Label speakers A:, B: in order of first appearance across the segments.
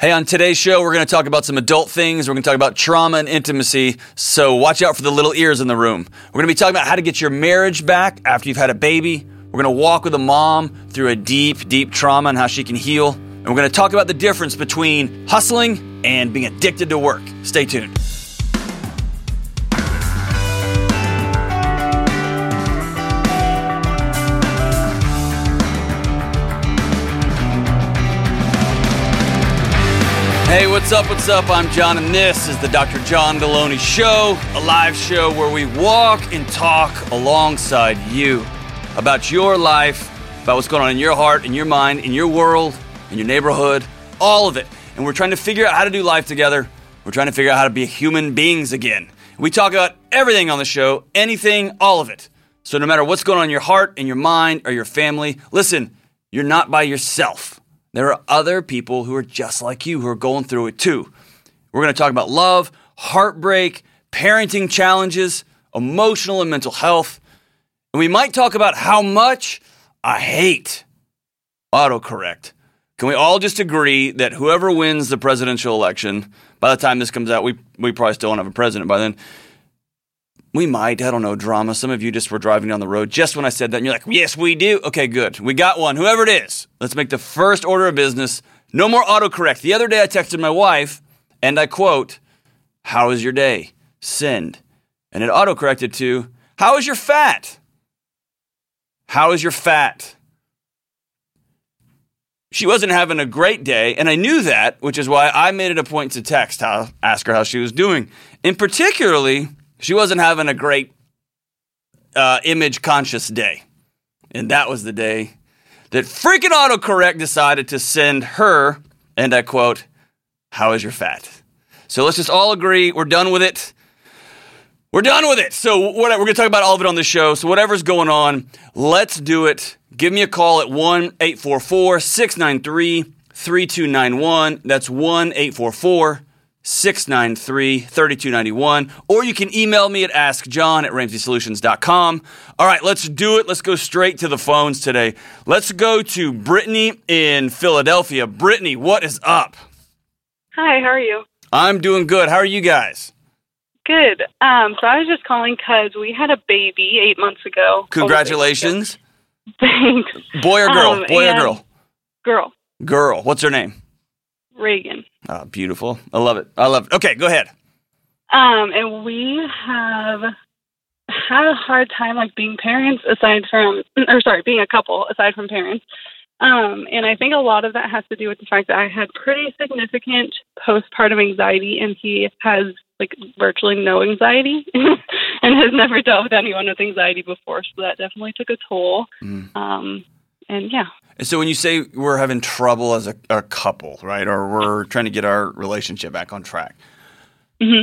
A: Hey, on today's show, we're going to talk about some adult things. We're going to talk about trauma and intimacy. So watch out for the little ears in the room. We're going to be talking about how to get your marriage back after you've had a baby. We're going to walk with a mom through a deep, deep trauma and how she can heal. And we're going to talk about the difference between hustling and being addicted to work. Stay tuned. Hey, what's up? What's up? I'm John, and this is the Dr. John Delony Show, a live show where we walk and talk alongside you about your life, about what's going on in your heart, in your mind, in your world, in your neighborhood, all of it. And we're trying to figure out how to do life together. We're trying to figure out how to be human beings again. We talk about everything on the show, anything, all of it. So no matter what's going on in your heart, in your mind, or your family, listen, you're not by yourself. There are other people who are just like you who are going through it too. We're going to talk about love, heartbreak, parenting challenges, emotional and mental health. And we might talk about how much I hate autocorrect. Can we all just agree that whoever wins the presidential election, by the time this comes out, we, we probably still don't have a president by then. We might, I don't know, drama. Some of you just were driving down the road just when I said that, and you're like, yes, we do. Okay, good. We got one, whoever it is. Let's make the first order of business. No more autocorrect. The other day I texted my wife, and I quote, How is your day? Send. And it autocorrected to, How is your fat? How is your fat? She wasn't having a great day, and I knew that, which is why I made it a point to text, how, ask her how she was doing. And particularly, she wasn't having a great uh, image conscious day. And that was the day that freaking autocorrect decided to send her, and I quote, How is your fat? So let's just all agree we're done with it. We're done with it. So what, we're going to talk about all of it on the show. So whatever's going on, let's do it. Give me a call at 1 844 693 3291. That's 1 844 693 3291. Or you can email me at askjohn at ramseysolutions.com. All right, let's do it. Let's go straight to the phones today. Let's go to Brittany in Philadelphia. Brittany, what is up?
B: Hi, how are you?
A: I'm doing good. How are you guys?
B: Good. Um, so I was just calling because we had a baby eight months ago.
A: Congratulations.
B: Thanks.
A: Boy or girl?
B: Um,
A: Boy or girl?
B: Girl,
A: Girl. What's her name?
B: Reagan.
A: Oh, beautiful. I love it. I love it. Okay, go ahead.
B: Um, and we have had a hard time like being parents aside from or sorry, being a couple aside from parents. Um, and I think a lot of that has to do with the fact that I had pretty significant postpartum anxiety and he has like virtually no anxiety and has never dealt with anyone with anxiety before. So that definitely took a toll.
A: Mm.
B: Um, and yeah.
A: And so when you say we're having trouble as a, a couple, right, or we're trying to get our relationship back on track,
B: hmm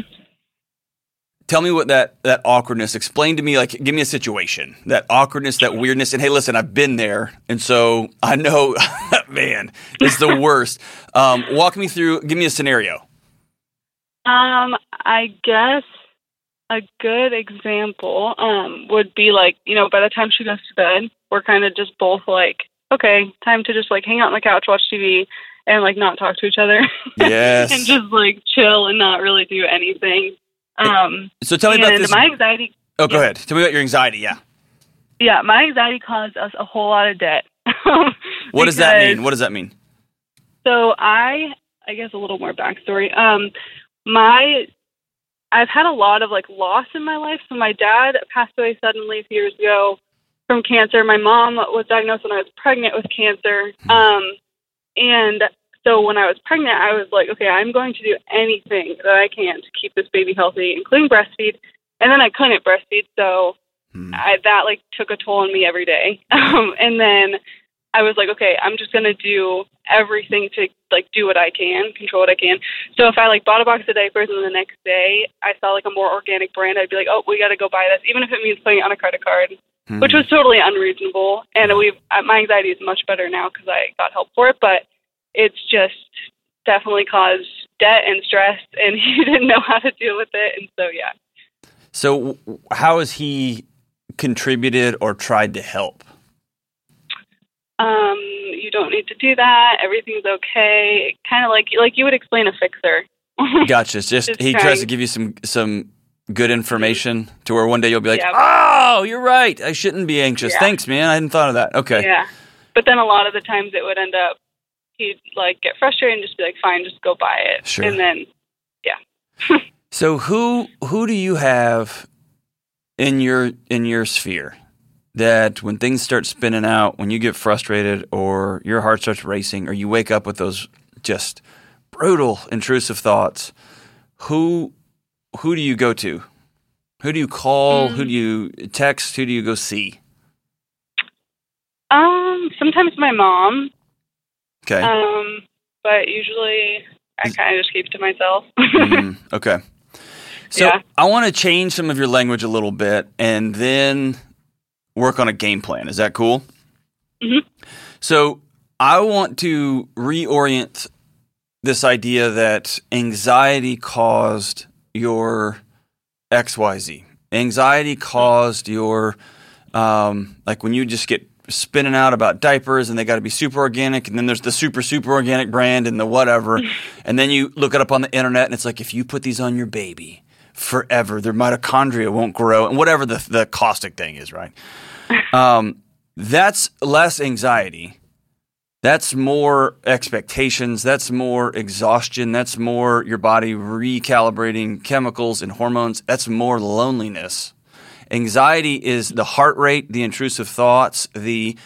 A: tell me what that that awkwardness. Explain to me, like, give me a situation, that awkwardness, that weirdness, and hey, listen, I've been there, and so I know, man, it's the worst. Um, walk me through. Give me a scenario.
B: Um, I guess a good example um would be like, you know, by the time she goes to bed, we're kind of just both like, okay, time to just like hang out on the couch, watch TV, and like not talk to each other.
A: Yes.
B: and just like chill and not really do anything. Um,
A: So tell me about this.
B: my anxiety,
A: oh, go
B: yeah.
A: ahead. Tell me about your anxiety. Yeah.
B: yeah, my anxiety caused us a whole lot of debt.
A: What does that mean? What does that mean?
B: So I, I guess a little more backstory. Um, my, I've had a lot of like loss in my life. So my dad passed away suddenly a few years ago from cancer. My mom was diagnosed when I was pregnant with cancer. Um, and so when I was pregnant, I was like, okay, I'm going to do anything that I can to keep this baby healthy, including breastfeed. And then I couldn't breastfeed, so
A: Hmm.
B: I, that like took a toll on me every day. Um, and then I was like, okay, I'm just gonna do everything to like do what I can, control what I can. So if I like bought a box of diapers and the next day I saw like a more organic brand, I'd be like, oh, we got to go buy this, even if it means putting it on a credit card,
A: Hmm.
B: which was totally unreasonable. And we've uh, my anxiety is much better now because I got help for it, but it's just definitely caused debt and stress, and he didn't know how to deal with it, and so yeah.
A: So how has he contributed or tried to help?
B: um, you don't need to do that. Everything's okay. Kind of like like you would explain a fixer.
A: Gotcha. Just
B: Just
A: he tries to give you some some good information to where one day you'll be like,
B: Yeah.
A: "Oh, you're right. I shouldn't be anxious.
B: Yeah.
A: Thanks, man. I hadn't thought of that." Okay.
B: Yeah. But then a lot of the times it would end up he'd like get frustrated and just be like, "Fine, just go buy it."
A: Sure.
B: And then yeah.
A: So who who do you have in your in your sphere that when things start spinning out, when you get frustrated or your heart starts racing or you wake up with those just brutal intrusive thoughts, who who do you go to? Who do you call? Who do you text? Who do you go see?
B: um sometimes my mom,
A: Okay.
B: um but usually I kind of just keep to myself.
A: Mm, okay. So
B: Yeah.
A: I want to change some of your language a little bit and then work on a game plan. Is that cool?
B: Mm-hmm.
A: So I want to reorient this idea that anxiety caused your XYZ. Anxiety caused your, um, like when you just get spinning out about diapers and they got to be super organic, and then there's the super, super organic brand and the whatever. and then you look it up on the internet and it's like, if you put these on your baby forever, their mitochondria won't grow, and whatever the, the caustic thing is, right? Um, that's less anxiety. That's more expectations. That's more exhaustion. That's more your body recalibrating chemicals and hormones. That's more loneliness. Anxiety is the heart rate, the intrusive thoughts, the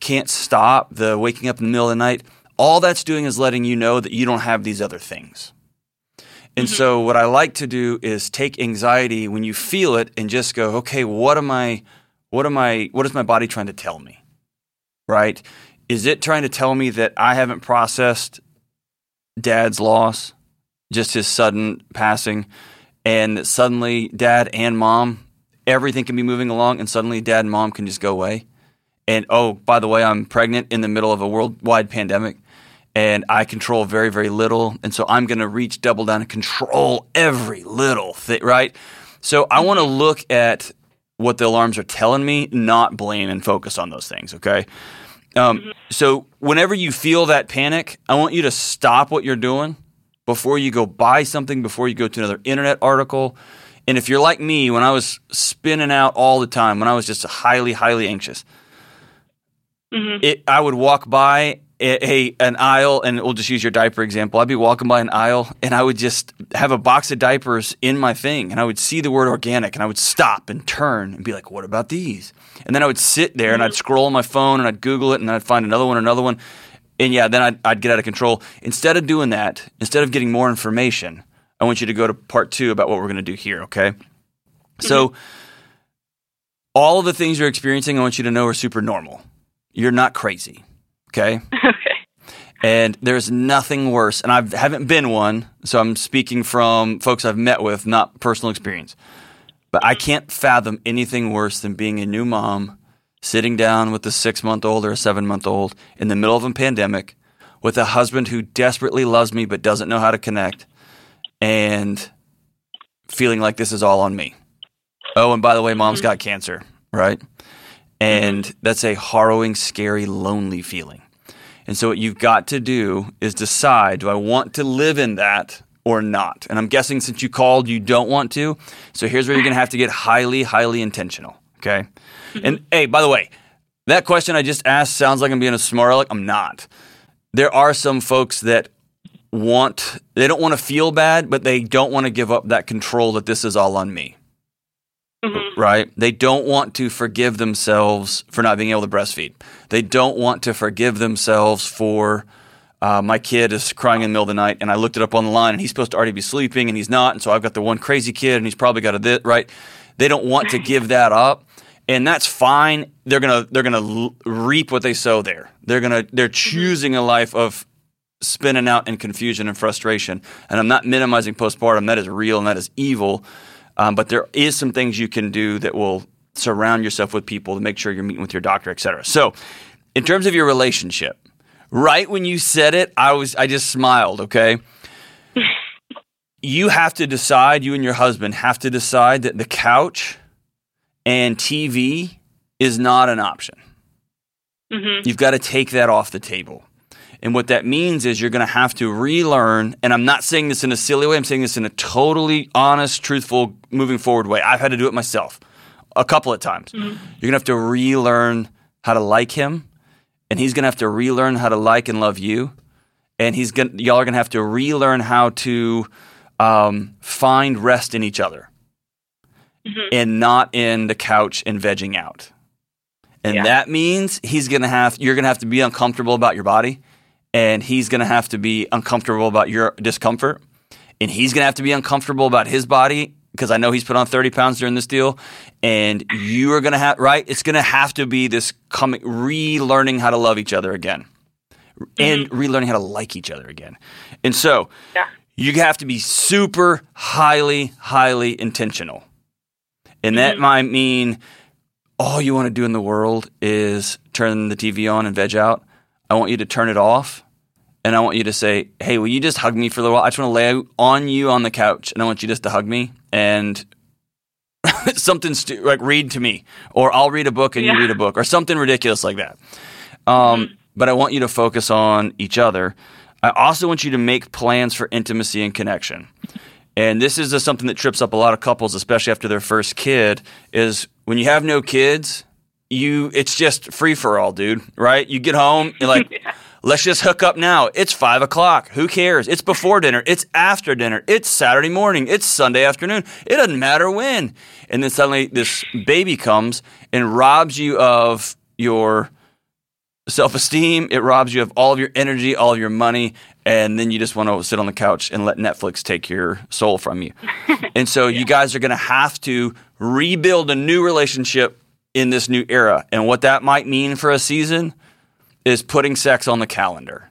A: can't stop, the waking up in the middle of the night. All that's doing is letting you know that you don't have these other things. And mm-hmm. so, what I like to do is take anxiety when you feel it and just go, okay, what am I, what am I, what is my body trying to tell me? Right? Is it trying to tell me that I haven't processed dad's loss, just his sudden passing, and that suddenly dad and mom, everything can be moving along, and suddenly dad and mom can just go away? And oh, by the way, I'm pregnant in the middle of a worldwide pandemic and I control very, very little. And so I'm going to reach double down and control every little thing, right? So I want to look at what the alarms are telling me, not blame and focus on those things, okay? Um, so whenever you feel that panic, I want you to stop what you're doing before you go buy something, before you go to another internet article. And if you're like me, when I was spinning out all the time, when I was just highly, highly anxious,
B: Mhm.
A: it, I would walk by a, an aisle, and we'll just use your diaper example. I'd be walking by an aisle, and I would just have a box of diapers in my thing, and I would see the word organic, and I would stop and turn and be like, "What about these?" And then I would sit there and I'd mm-hmm. scroll on my phone and I'd Google it, and I'd find another one, another one, and yeah, then I'd, I'd get out of control. Instead of doing that, instead of getting more information, I want you to go to part two about what we're going to do here. Okay, so mm-hmm. all of the things you're experiencing, I want you to know are super normal. You're not crazy. Okay.
B: okay.
A: And there's nothing worse. And I haven't been one, so I'm speaking from folks I've met with, not personal experience. But I can't fathom anything worse than being a new mom, sitting down with a six month old or a seven month old in the middle of a pandemic with a husband who desperately loves me but doesn't know how to connect and feeling like this is all on me. Oh, and by the way, mom's mm-hmm. got cancer, right? And that's a harrowing, scary, lonely feeling. And so, what you've got to do is decide do I want to live in that or not? And I'm guessing since you called, you don't want to. So, here's where you're going to have to get highly, highly intentional. Okay. Mm-hmm. And hey, by the way, that question I just asked sounds like I'm being a smart aleck. I'm not. There are some folks that want, they don't want to feel bad, but they don't want to give up that control that this is all on me
B: Mhm.
A: right? They don't want to forgive themselves for not being able to breastfeed. They don't want to forgive themselves for uh, my kid is crying in the middle of the night, and I looked it up on the line, and he's supposed to already be sleeping, and he's not, and so I've got the one crazy kid, and he's probably got a this, right? They don't want to give that up, and that's fine. They're gonna they're gonna reap what they sow there. They're gonna they're choosing a life of spinning out in confusion and frustration. And I'm not minimizing postpartum. That is real and that is evil. Um, but there is some things you can do that will surround yourself with people to make sure you're meeting with your doctor, et cetera. So, in terms of your relationship, right when you said it, I was I just smiled. Okay, you have to decide. You and your husband have to decide that the couch and TV is not an option.
B: Mhm.
A: You've got to take that off the table. And what that means is you're going to have to relearn. And I'm not saying this in a silly way. I'm saying this in a totally honest, truthful, moving forward way. I've had to do it myself a couple of times. You're going to have to relearn how to like him, and he's going to have to relearn how to like and love you. And he's going, y'all are going to have to relearn how to um, find rest in each other, and not in the couch and vegging out. And
B: Yeah.
A: that means he's going to have, you're going to have to be uncomfortable about your body, and he's going to have to be uncomfortable about your discomfort, and he's going to have to be uncomfortable about his body because I know he's put on 30 pounds during this deal, and you are going to have, right? It's going to have to be this coming, relearning how to love each other again, and mm-hmm. relearning how to like each other again. And so,
B: Yeah.
A: you have to be super highly, highly intentional. And that mm-hmm. might mean all you want to do in the world is turn the TV on and veg out. I want you to turn it off. And I want you to say, hey, will you just hug me for a little while? I just want to lay on you on the couch and I want you just to hug me and something stu- like read to me or I'll read a book and you read a book or something ridiculous like that. Um, But I want you to focus on each other. I also want you to make plans for intimacy and connection. And this is just something that trips up a lot of couples, especially after their first kid, is when you have no kids, you it's just free for all, dude. Right? You get home, you're like, let's just hook up now. It's five o'clock. Who cares? It's before dinner. It's after dinner. It's Saturday morning. It's Sunday afternoon. It doesn't matter when. And then suddenly this baby comes and robs you of your self esteem. It robs you of all of your energy, all of your money, and then you just want to sit on the couch and let Netflix take your soul from you. and so you guys are going to have to rebuild a new relationship in this new era. And what that might mean for a season is putting sex on the calendar.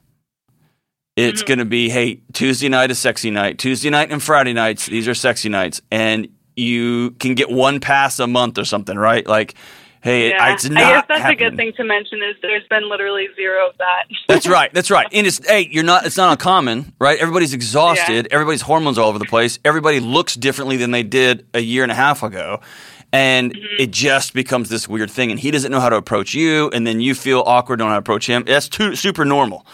A: It's mm-hmm. going to be, hey, Tuesday night is sexy night. Tuesday night and Friday nights, these are sexy nights. And you can get one pass a month or something, right? Like, hey,
B: Yeah.
A: it's
B: I
A: not
B: guess that's a good thing to mention is there's been literally zero of that.
A: That's right. That's right. And it's hey, you're not. It's not uncommon, right? Everybody's exhausted. Everybody's hormones all over the place. Everybody looks differently than they did a year and a half ago, and
B: Mm-hmm.
A: it just becomes this weird thing. And he doesn't know how to approach you, and then you feel awkward, don't how to approach him. That's too, super normal.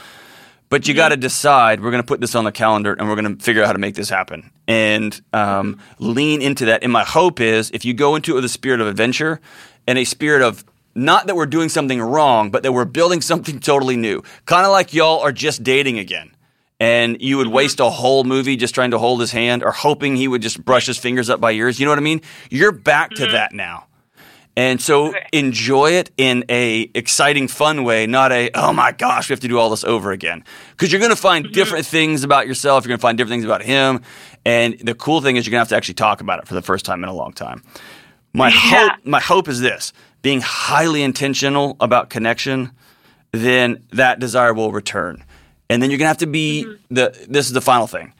A: But you got to decide. We're going to put this on the calendar, and we're going to figure out how to make this happen, and um, lean into that. And my hope is, if you go into it with a spirit of adventure and a spirit of not that we're doing something wrong, but that we're building something totally new, kind of like y'all are just dating again. And you would mm-hmm. waste a whole movie just trying to hold his hand or hoping he would just brush his fingers up by yours. You know what I mean? You're back to mm-hmm. that now. And so
B: Okay.
A: enjoy it in a exciting, fun way, not a oh my gosh, we have to do all this over again. Because you're going to find mm-hmm. different things about yourself. You're going to find different things about him. And the cool thing is you're going to have to actually talk about it for the first time in a long time. My
B: Yeah.
A: hope, my hope is this: being highly intentional about connection, then that desire will return. And then you're going to have to be mm-hmm. the. This is the final thing: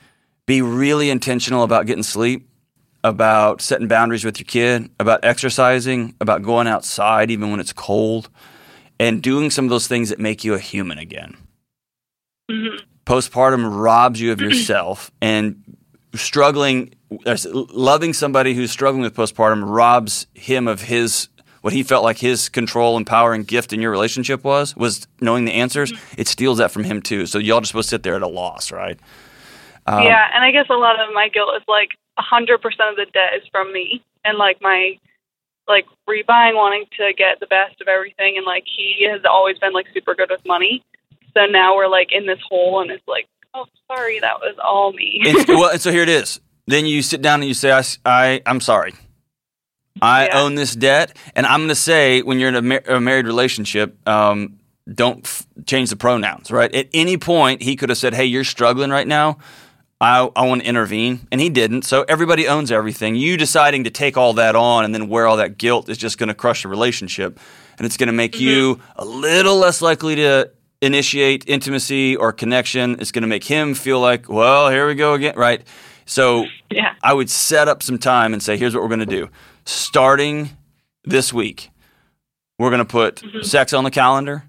A: be really intentional about getting sleep about setting boundaries with your kid, about exercising, about going outside even when it's cold, and doing some of those things that make you a human again. Mm-hmm. Postpartum robs you of yourself, and struggling, loving somebody who's struggling with postpartum robs him of his what he felt like his control and power and gift in your relationship was was knowing the answers. It steals that from him too. So y'all just supposed to sit there at a loss, right? Um,
B: yeah, and I guess a lot of my guilt is like a hundred percent of the debt is from me, and like my like rebuying, wanting to get the best of everything, and like he has always been like super good with money. So now we're like in this hole, and it's like, oh, sorry, that was all me.
A: It's, well, and so here it is. Then you sit down and you say, I, I, I, am sorry. I
B: Yeah.
A: own this debt. And I'm going to say, when you're in a, mar- a married relationship, um, don't f- change the pronouns, right? At any point, he could have said, Hey, you're struggling right now. I, I want to intervene. And he didn't. So everybody owns everything. You deciding to take all that on and then wear all that guilt is just going to crush the relationship. And it's going to make you a little less likely to initiate intimacy or connection. It's going to make him feel like, well, here we go again, right? So
B: yeah,
A: I would set up some time and say, here's what we're going to do. Starting this week, we're going to put sex on the calendar.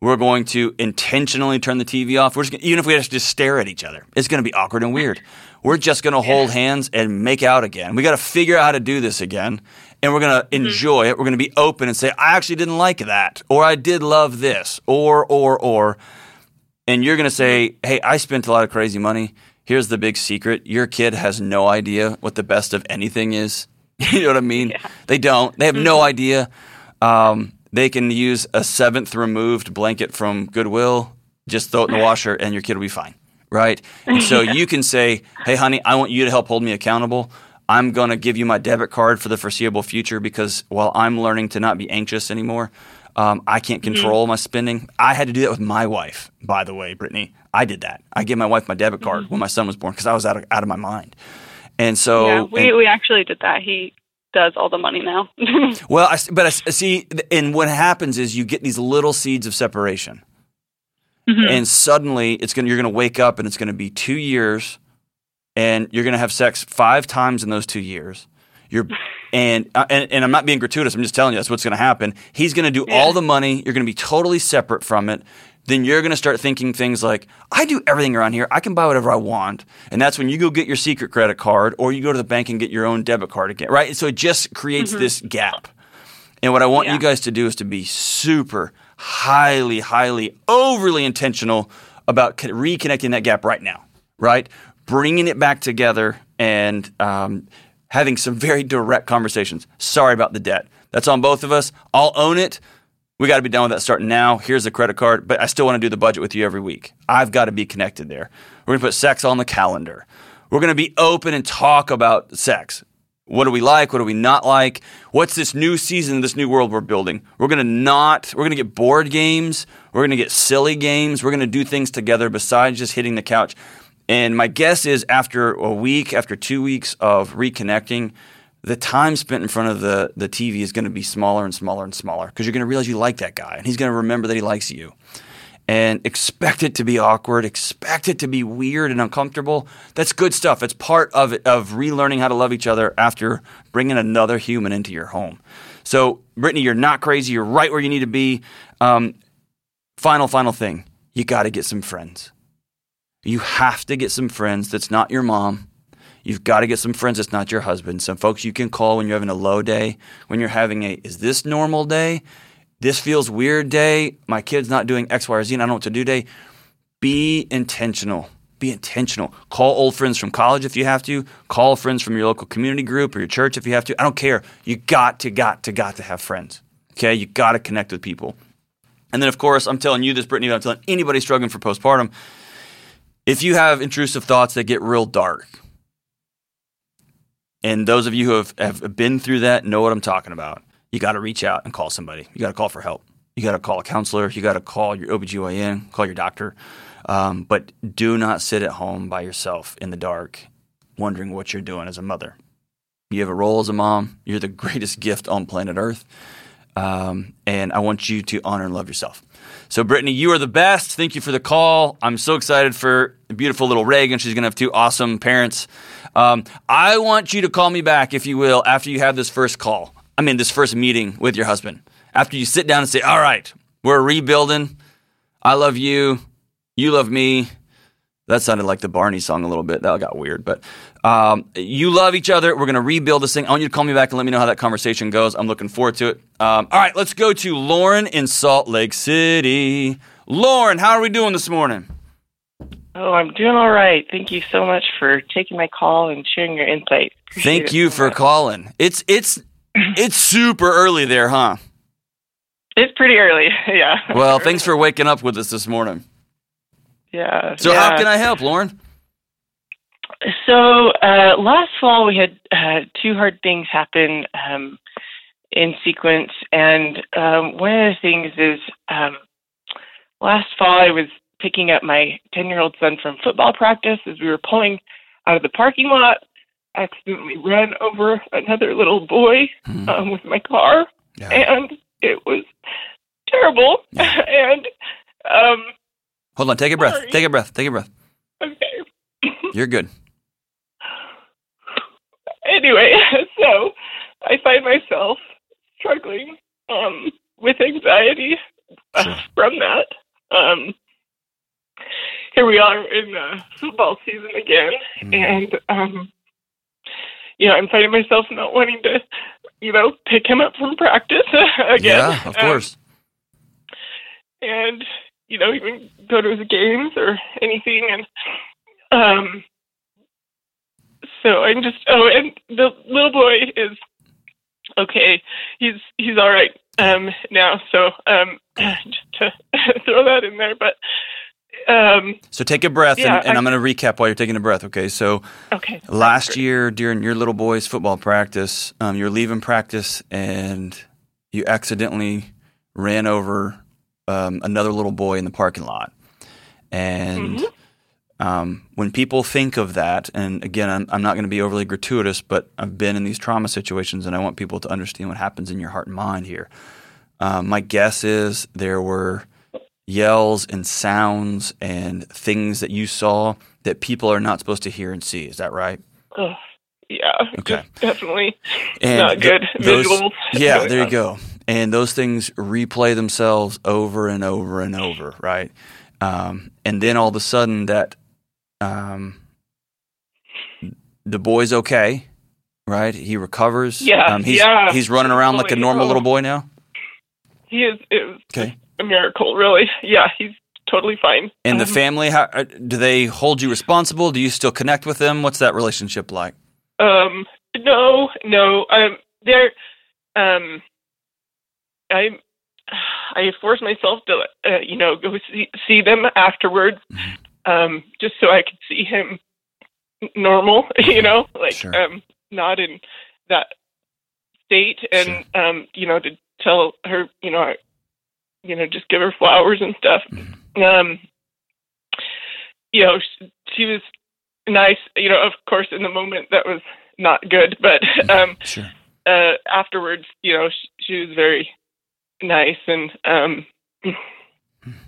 A: We're going to intentionally turn the TV off. We're just gonna, even if we have to just stare at each other, it's going to be awkward and weird. We're just going to hold hands and make out again. We got to figure out how to do this again, and we're going to
B: Mm-hmm.
A: enjoy it. We're going to be open and say, "I actually didn't like that," or "I did love this," or or or, and you're going to say, "Hey, I spent a lot of crazy money. Here's the big secret: your kid has no idea what the best of anything is." you know what I mean? They don't. They have no idea. Um, they can use a seventh removed blanket from Goodwill, just throw it in the washer, and your kid will be fine, right? And so you can say, "Hey, honey, I want you to help hold me accountable. I'm going to give you my debit card for the foreseeable future because while I'm learning to not be anxious anymore, um, I can't control my spending. I had to do that with my wife, by the way, Brittany. I did that. I gave my wife my debit card when my son was born because I was out of, out of my mind. And so,
B: yeah, we
A: and-
B: we actually did that. He does all the money now.
A: well, I, but I see, and what happens is you get these little seeds of separation, and suddenly it's gonna you're gonna wake up and it's gonna be two years, and you're gonna have sex five times in those two years. You're and uh, and, and I'm not being gratuitous. I'm just telling you that's what's gonna happen. He's gonna do all the money. You're gonna be totally separate from it. Then you're gonna start thinking things like, I do everything around here. I can buy whatever I want, and that's when you go get your secret credit card, or you go to the bank and get your own debit card again, right? So it just creates this gap. And what I want
B: Yeah.
A: you guys to do is to be super, highly, highly, overly intentional about reconnecting that gap right now, right? Bringing it back together and um, having some very direct conversations. Sorry about the debt. That's on both of us. I'll own it. We got to be done with that starting now. Here's the credit card, but I still want to do the budget with you every week. I've got to be connected there. We're going to put sex on the calendar. We're going to be open and talk about sex. What do we like? What do we not like? What's this new season, this new world we're building? We're going to not, we're going to get board games. We're going to get silly games. We're going to do things together besides just hitting the couch. And my guess is after a week, after two weeks of reconnecting, the time spent in front of the, the TV is going to be smaller and smaller and smaller because you're going to realize you like that guy and he's going to remember that he likes you and expect it to be awkward, expect it to be weird and uncomfortable. That's good stuff. It's part of of relearning how to love each other after bringing another human into your home. So, Brittany, you're not crazy. You're right where you need to be. Um, final, final thing: you got to get some friends. You have to get some friends. That's not your mom. You've got to get some friends that's not your husband. Some folks you can call when you're having a low day, when you're having a is this normal day? This feels weird day. My kid's not doing X, Y, or Z, and I don't know what to do day. Be intentional. Be intentional. Call old friends from college if you have to. Call friends from your local community group or your church if you have to. I don't care. You got to, got to, got to have friends. Okay? You got to connect with people. And then, of course, I'm telling you this, Brittany, I'm telling anybody struggling for postpartum. If you have intrusive thoughts that get real dark, and those of you who have, have been through that know what I'm talking about. You got to reach out and call somebody. You got to call for help. You got to call a counselor. You got to call your OBGYN, call your doctor. Um, but do not sit at home by yourself in the dark wondering what you're doing as a mother. You have a role as a mom. You're the greatest gift on planet Earth. Um, and I want you to honor and love yourself. So, Brittany, you are the best. Thank you for the call. I'm so excited for the beautiful little Reagan. She's going to have two awesome parents. Um, I want you to call me back, if you will, after you have this first call. I mean, this first meeting with your husband. After you sit down and say, All right, we're rebuilding. I love you. You love me. That sounded like the Barney song a little bit. That got weird, but um, you love each other. We're going to rebuild this thing. I want you to call me back and let me know how that conversation goes. I'm looking forward to it. Um, all right, let's go to Lauren in Salt Lake City. Lauren, how are we doing this morning?
C: Oh, I'm doing all right. Thank you so much for taking my call and sharing your insight. Appreciate
A: Thank you
C: so
A: for
C: much.
A: calling. It's it's it's super early there, huh?
C: It's pretty early. yeah.
A: Well, thanks for waking up with us this morning.
C: Yeah.
A: So,
C: yeah.
A: how can I help, Lauren?
C: So uh, last fall we had uh, two hard things happen um, in sequence, and um, one of the things is um, last fall I was picking up my ten-year-old son from football practice as we were pulling out of the parking lot. Accidentally ran over another little boy
A: Hmm.
C: um, with my car,
A: Yeah.
C: and it was terrible.
A: Yeah.
C: and um,
A: Hold on, take a breath.
C: Sorry.
A: Take a breath. Take a breath.
C: okay.
A: You're good.
C: anyway, so I find myself struggling um, with anxiety uh,
A: Sure.
C: from that. Um, here we are in uh, football season again,
A: Mhm.
C: and um, you know, I'm finding myself not wanting to, you know, pick him up from practice again.
A: Yeah, of
C: Um,
A: course.
C: and you know even go to his games or anything and um so i'm just oh and the little boy is okay he's he's all right um now so um just to throw that in there but um
A: So take a breath,
C: yeah,
A: and, and
C: I-
A: I'm going to recap while you're taking a breath. Okay, so
C: okay
A: last year during your little boy's football practice, um, you're leaving practice and you accidentally ran over um, another little boy in the parking lot. And
C: Mhm.
A: um, when people think of that, and again, I'm, I'm not going to be overly gratuitous, but I've been in these trauma situations and I want people to understand what happens in your heart and mind here. Um, my guess is there were yells and sounds and things that you saw that people are not supposed to hear and see. Is that right?
C: Yeah
A: Okay.
C: definitely
A: And
C: not
A: th-
C: good
A: those-
C: visuals
A: Yeah, there you go. And those things replay themselves over and over and over, right? Um, and then all of a sudden, that um, the boy's okay, right? He recovers.
C: Yeah,
A: um, he's,
C: yeah.
A: He's running around like a normal little boy now.
C: he is it was
A: Okay.
C: A miracle really yeah he's totally fine
A: And the
C: Um,
A: family, how, uh, do they hold you responsible? Do you still connect with them? What's that relationship like?
C: Um, no, no. Um, there. Um, I, I force myself to, uh, you know, go see, see them afterwards, um, just so I could see him normal. You know, like
A: Sure.
C: um, not in that state, and um, you know, to tell her, you know, I, you know, just give her flowers and stuff. Um, you know, she, she was nice. You know, of course, in the moment that was not good, but um,
A: Sure.
C: uh, afterwards, you know, she, she was very nice and um,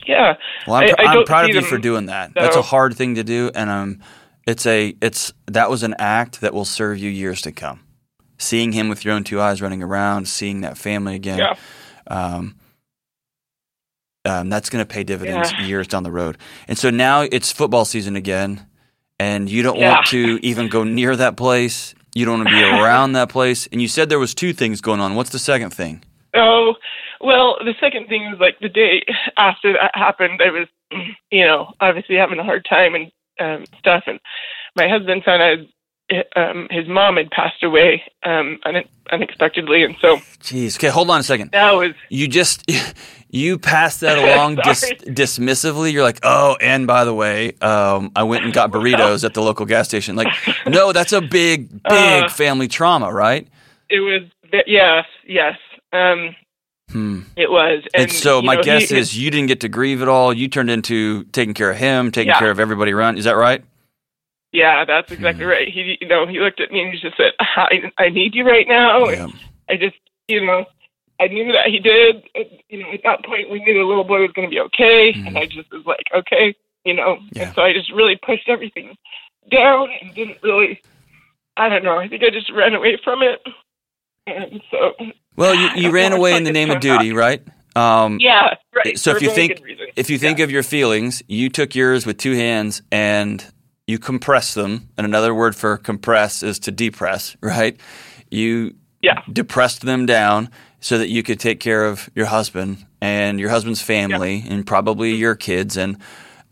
C: yeah,
A: Well, I'm, pr-
C: I
A: I'm proud of you
C: them,
A: for doing that. That's a hard thing to do, and um, it's a it's that was an act that will serve you years to come. Seeing him with your own two eyes running around, seeing that family again,
C: yeah,
A: um, um, that's going to pay dividends
C: Yeah.
A: years down the road. And so now it's football season again, and you don't
C: Yeah.
A: want to even go near that place. You don't want to be around that place. And you said there was two things going on. What's the second thing?
C: Oh, well, the second thing was like the day after that happened, I was, you know, obviously having a hard time and um, stuff. And my husband found out um, his mom had passed away um, une- unexpectedly. And so
A: Jeez. Okay, hold on a second.
C: that was,
A: You just you passed that along dis- dismissively. You're like, oh, and by the way, um, I went and got burritos at the local gas station. Like, no, that's a big, big
C: Uh.
A: family trauma, right?
C: it was, yes, yes, um,
A: Hmm.
C: it was.
A: And, so my
C: know, he-
A: guess is you didn't get to grieve at all. You turned into taking care of him, taking
C: Yeah.
A: care of everybody around. Is that right?
C: Yeah, that's exactly right. He, you know, he looked at me and he just said, "I, I need you right now."
A: Yeah.
C: I just, you know, I knew that he did. You know, at that point, we knew the little boy was going to be okay, and I just was like, "Okay," you know.
A: Mm-hmm. Yeah.
C: And so I just really pushed everything down and didn't really. I don't know. I think I just ran away from it, and so.
A: Well, you, you ran away in the name of duty, right? Um,
C: Yeah, right.
A: So if you
C: a very
A: think if you think of your feelings, you took yours with two hands and you compress them. And another word for compress is to depress, right? You
C: Yeah.
A: depressed them down so that you could take care of your husband and your husband's family and probably mm-hmm. your kids and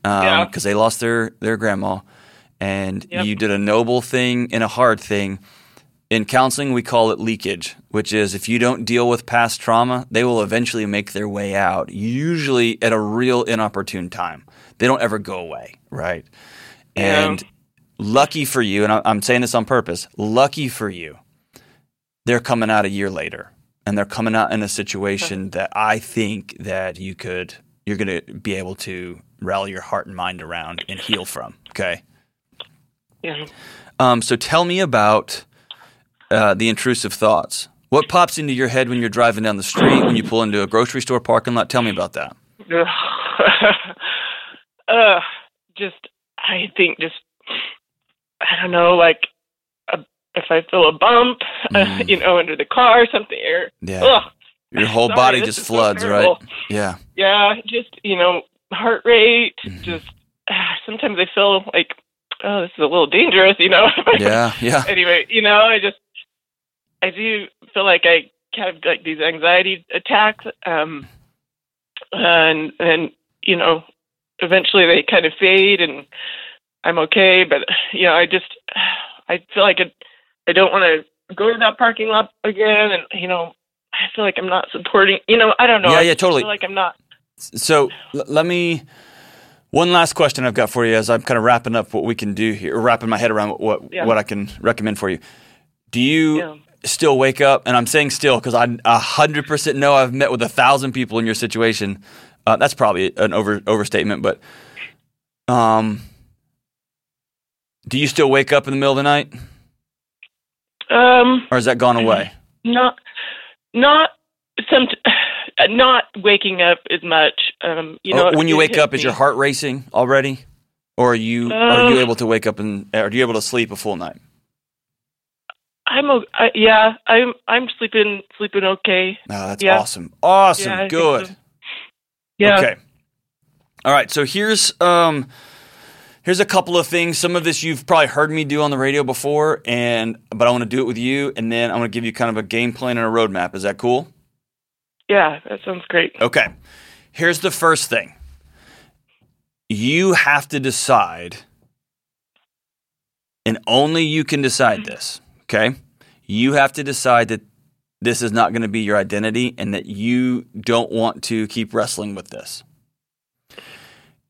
A: because
C: Yeah.
A: they lost their their grandma. And
C: Yep.
A: you did a noble thing and a hard thing. In counseling, we call it leakage, which is if you don't deal with past trauma, they will eventually make their way out, usually at a real inopportune time. They don't ever go away, right?
C: Yeah.
A: And lucky for you, and I'm saying this on purpose, lucky for you, they're coming out a year later and they're coming out in a situation that I think that you could, you're going to be able to rally your heart and mind around and heal from, okay?
C: yeah.
A: Um, so tell me about uh, the intrusive thoughts. What pops into your head when you're driving down the street, when you pull into a grocery store parking lot? Tell me about that.
C: uh, just I think just I don't know, like if I feel a bump, uh,
A: Mm.
C: you know, under the car or something, or
A: Yeah.
C: ugh,
A: Your whole
C: Sorry,
A: body just
C: is so
A: floods, right? Yeah.
C: Yeah, just you know, heart rate.
A: Mhm.
C: Just sometimes I feel like, oh, this is a little dangerous. You know.
A: Yeah. Yeah.
C: anyway, you know, I just I do feel like I have like these anxiety attacks, um, and and you know, eventually they kind of fade, and I'm okay. But you know, I just I feel like it, I don't want to go to that parking lot again, and you know, I feel like I'm not supporting. You know, I don't know.
A: Yeah, yeah, totally.
C: Feel like I'm not.
A: So l- let me. One last question I've got for you as I'm kind of wrapping up what we can do here, or wrapping my head around what what,
C: Yeah.
A: what I can recommend for you. Do you
C: Yeah.
A: still wake up? And I'm saying still because I hundred percent know I've met with a thousand people in your situation. Uh, that's probably an over overstatement, but um, do you still wake up in the middle of the night,
C: Um,
A: or has that gone away?
C: not not some not waking up as much um you know
A: Or when you wake up, is your heart racing already, or are you are you
C: Uh,
A: able to wake up and are you able to sleep a full night?
C: i'm o- I, yeah i'm i'm sleeping sleeping okay
A: Oh, that's
C: Yeah.
A: awesome. Awesome.
C: Yeah,
A: Good.
C: so. yeah
A: Okay. All right. So here's um here's a couple of things. Some of this you've probably heard me do on the radio before, and but I want to do it with you, and then I'm going to give you kind of a game plan and a roadmap. Is that cool?
C: yeah that sounds great
A: Okay. Here's the first thing. You have to decide, and only you can decide mm-hmm. this, okay? You have to decide that this is not going to be your identity and that you don't want to keep wrestling with this.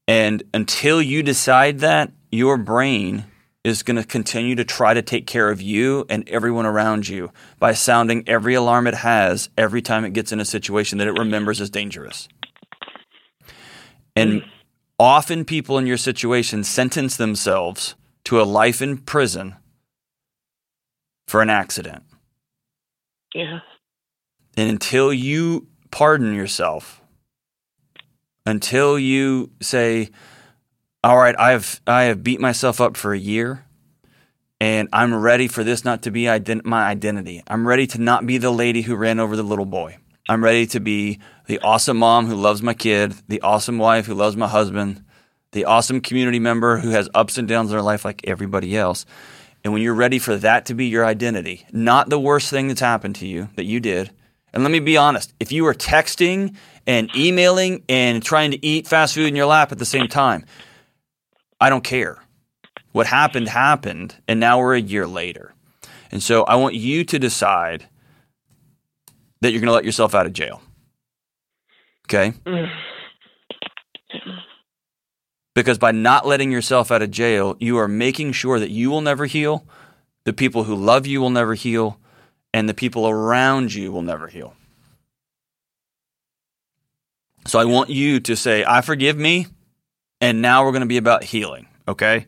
A: And until you decide that, your brain is going to continue to try to take care of you and everyone around you by sounding every alarm it has every time it gets in a situation that it remembers as dangerous. And often people in your situation sentence themselves to a life in prison for an accident.
C: yeah
A: And until you pardon yourself, until you say, "All right, I've I have beat myself up for a year, and I'm ready for this not to be ident- my identity. I'm ready to not be the lady who ran over the little boy. I'm ready to be the awesome mom who loves my kid, the awesome wife who loves my husband, the awesome community member who has ups and downs in their life like everybody else." And when you're ready for that to be your identity, not the worst thing that's happened to you that you did, and let me be honest, if you were texting and emailing and trying to eat fast food in your lap at the same time, I don't care. What happened happened, and now we're a year later. And so I want you to decide that you're going to let yourself out of jail. Okay? Because by not letting yourself out of jail, you are making sure that you will never heal, the people who love you will never heal, and the people around you will never heal. So I want you to say, I forgive me, and now we're going to be about healing, okay?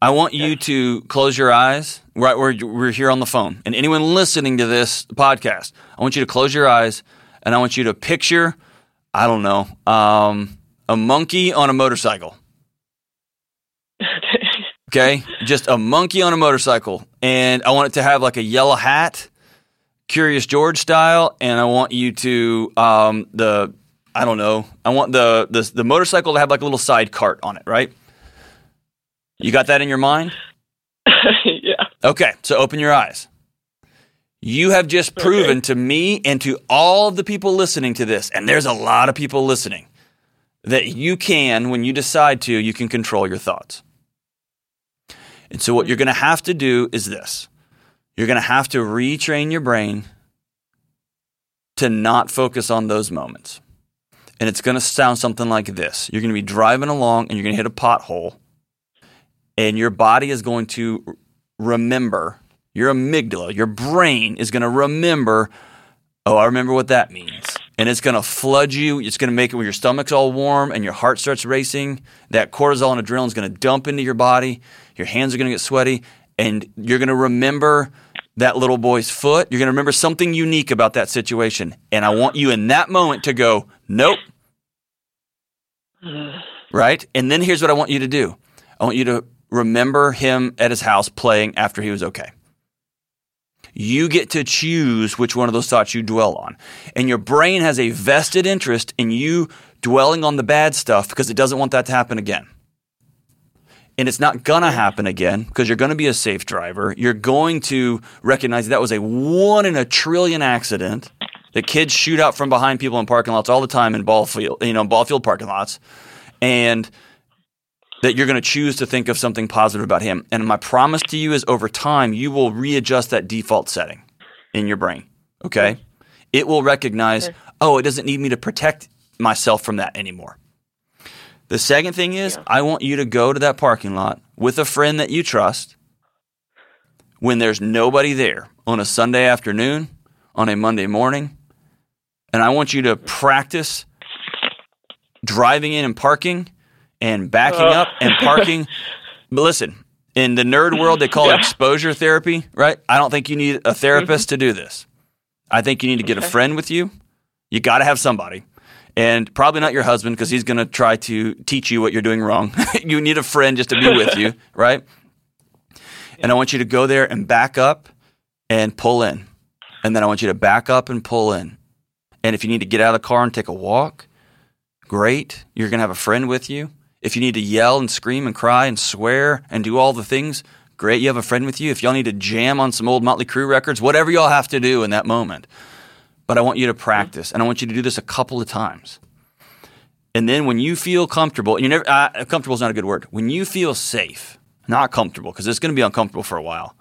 A: I want you to close your eyes right where we're here on the phone. And anyone listening to this podcast, I want you to close your eyes and I want you to picture, I don't know, um, a monkey on a motorcycle. Okay, just a monkey on a motorcycle, and I want it to have like a yellow hat, Curious George style, and I want you to um, the I don't know, I want the, the the motorcycle to have like a little side cart on it, right? You got that in your mind?
C: yeah
A: Okay, so open your eyes. You have just proven to me and to all of the people listening to this, and there's a lot of people listening, that you can, when you decide to, you can control your thoughts. And so, what you're going to have to do is this you're going to have to retrain your brain to not focus on those moments. And it's going to sound something like this you're going to be driving along and you're going to hit a pothole, and your body is going to remember, your amygdala, your brain is going to remember, oh, I remember what that means. And it's going to flood you. It's going to make it where your stomach's all warm and your heart starts racing. That cortisol and adrenaline is going to dump into your body. Your hands are going to get sweaty. And you're going to remember that little boy's foot. You're going to remember something unique about that situation. And I want you in that moment to go, nope. Right? And then here's what I want you to do I want you to remember him at his house playing after he was okay. You get to choose which one of those thoughts you dwell on. And your brain has a vested interest in you dwelling on the bad stuff because it doesn't want that to happen again. And it's not gonna happen again because you're gonna be a safe driver. You're going to recognize that, was a one in a trillion accident. That kids shoot out from behind people in parking lots all the time in ball field, you know, ball field parking lots, and that you're going to choose to think of something positive about him. And my promise to you is over time, you will readjust that default setting in your brain. Okay. It will recognize, oh, it doesn't need me to protect myself from that anymore. The second thing is, I want you to go to that parking lot with a friend that you trust when there's nobody there on a Sunday afternoon, on a Monday morning. And I want you to practice driving in and parking and backing
C: Uh.
A: up and parking. but listen, in the nerd world, they call it exposure therapy, right? I don't think you need a therapist to do this. I think you need to get a friend with you. You got to have somebody. And probably not your husband because he's going to try to teach you what you're doing wrong. you need a friend just to be with you, right? And I want you to go there and back up and pull in. And then I want you to back up and pull in. And if you need to get out of the car and take a walk, great. You're going to have a friend with you. If you need to yell and scream and cry and swear and do all the things, great. You have a friend with you. If y'all need to jam on some old Motley Crue records, whatever y'all have to do in that moment. But I want you to mm-hmm. practice, and I want you to do this a couple of times. And then when you feel comfortable, you never uh, comfortable is not a good word. When you feel safe, not comfortable, because it's going to be uncomfortable for a while.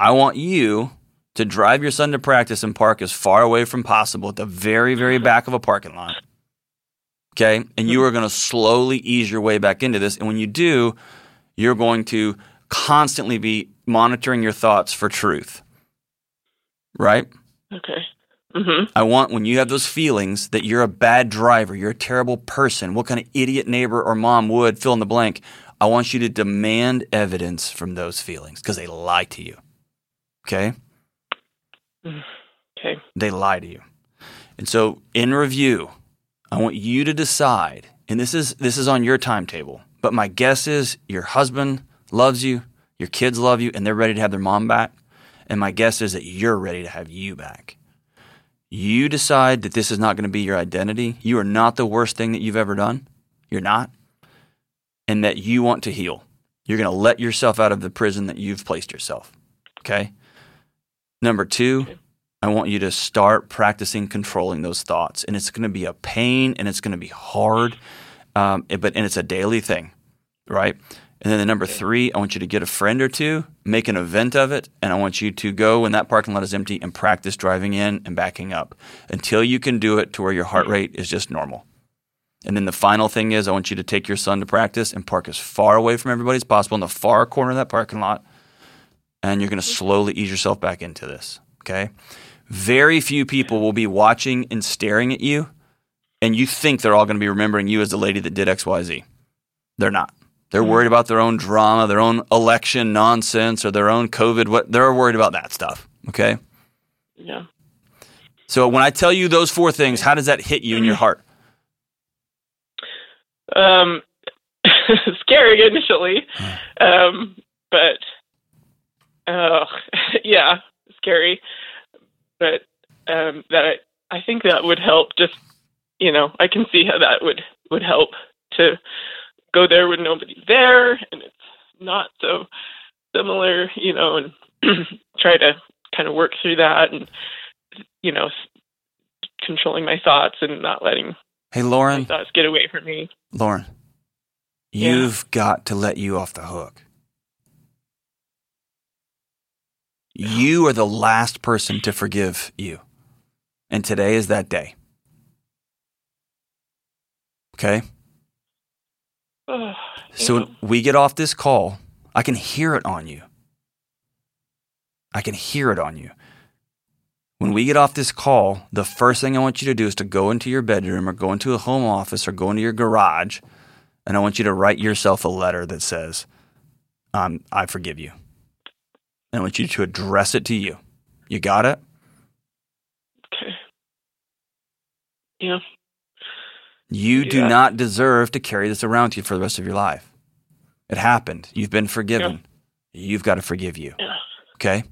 A: I want you to drive your son to practice and park as far away from possible at the very, very mm-hmm. back of a parking lot. Okay, and you mm-hmm. are going to slowly ease your way back into this. And when you do, you're going to constantly be monitoring your thoughts for truth. Right?
C: Okay. Mm-hmm.
A: I want when you have those feelings that you're a bad driver, you're a terrible person, what kind of idiot neighbor or mom would fill in the blank. I want you to demand evidence from those feelings because they lie to you. Okay?
C: Okay.
A: They lie to you. And so in review, I want you to decide, and this is this is on your timetable, but my guess is your husband loves you, your kids love you, and they're ready to have their mom back. And my guess is that you're ready to have you back. You decide that this is not going to be your identity. You are not the worst thing that you've ever done. You're not. And that you want to heal. You're going to let yourself out of the prison that you've placed yourself. Okay? Number two, I want you to start practicing controlling those thoughts. And it's going to be a pain and it's going to be hard, um, but and it's a daily thing, right? And then the number three, I want you to get a friend or two, make an event of it, and I want you to go when that parking lot is empty and practice driving in and backing up until you can do it to where your heart rate is just normal. And then the final thing is, I want you to take your son to practice and park as far away from everybody as possible in the far corner of that parking lot. And you're going to slowly ease yourself back into this. Okay. Very few people will be watching and staring at you, and you think they're all going to be remembering you as the lady that did XYZ. They're not. They're worried about their own drama, their own election nonsense, or their own COVID. What they're worried about that stuff. Okay.
C: Yeah.
A: So when I tell you those four things, how does that hit you in your heart?
C: Um, scary initially, um, but uh, yeah, scary. But um, that I, I think that would help. Just you know, I can see how that would would help to go there with nobody there, and it's not so similar, you know, and try to kind of work through that, and you know, controlling my thoughts and not letting
A: Hey,
C: my
A: Lauren,
C: thoughts get away from me.
A: Lauren, you've got to let you off the hook. You are the last person to forgive you. And today is that day. Okay? So when we get off this call, I can hear it on you. I can hear it on you. When we get off this call, the first thing I want you to do is to go into your bedroom or go into a home office or go into your garage, and I want you to write yourself a letter that says, um, I forgive you. And I want you to address it to you. You got it?
C: okay. Yeah.
A: You do
C: Yeah.
A: not deserve to carry this around with you for the rest of your life. It happened. You've been forgiven. You've got to forgive you.
C: Yeah.
A: Okay?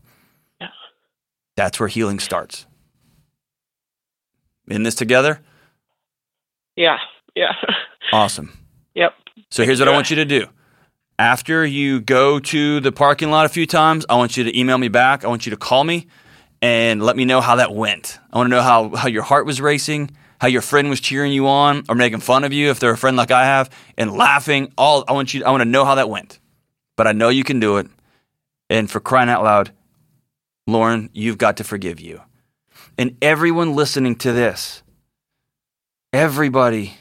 C: Yeah.
A: That's where healing starts. In this together?
C: Yeah. Yeah.
A: Awesome.
C: yep.
A: So here's what I want you to do. After you go to the parking lot a few times, I want you to email me back. I want you to call me and let me know how that went. I want to know how, how your heart was racing, how your friend was cheering you on or making fun of you if they're a friend like I have, and laughing. All I want you I want to know how that went. But I know you can do it. And for crying out loud, Lauren, you've got to forgive you. And everyone listening to this, everybody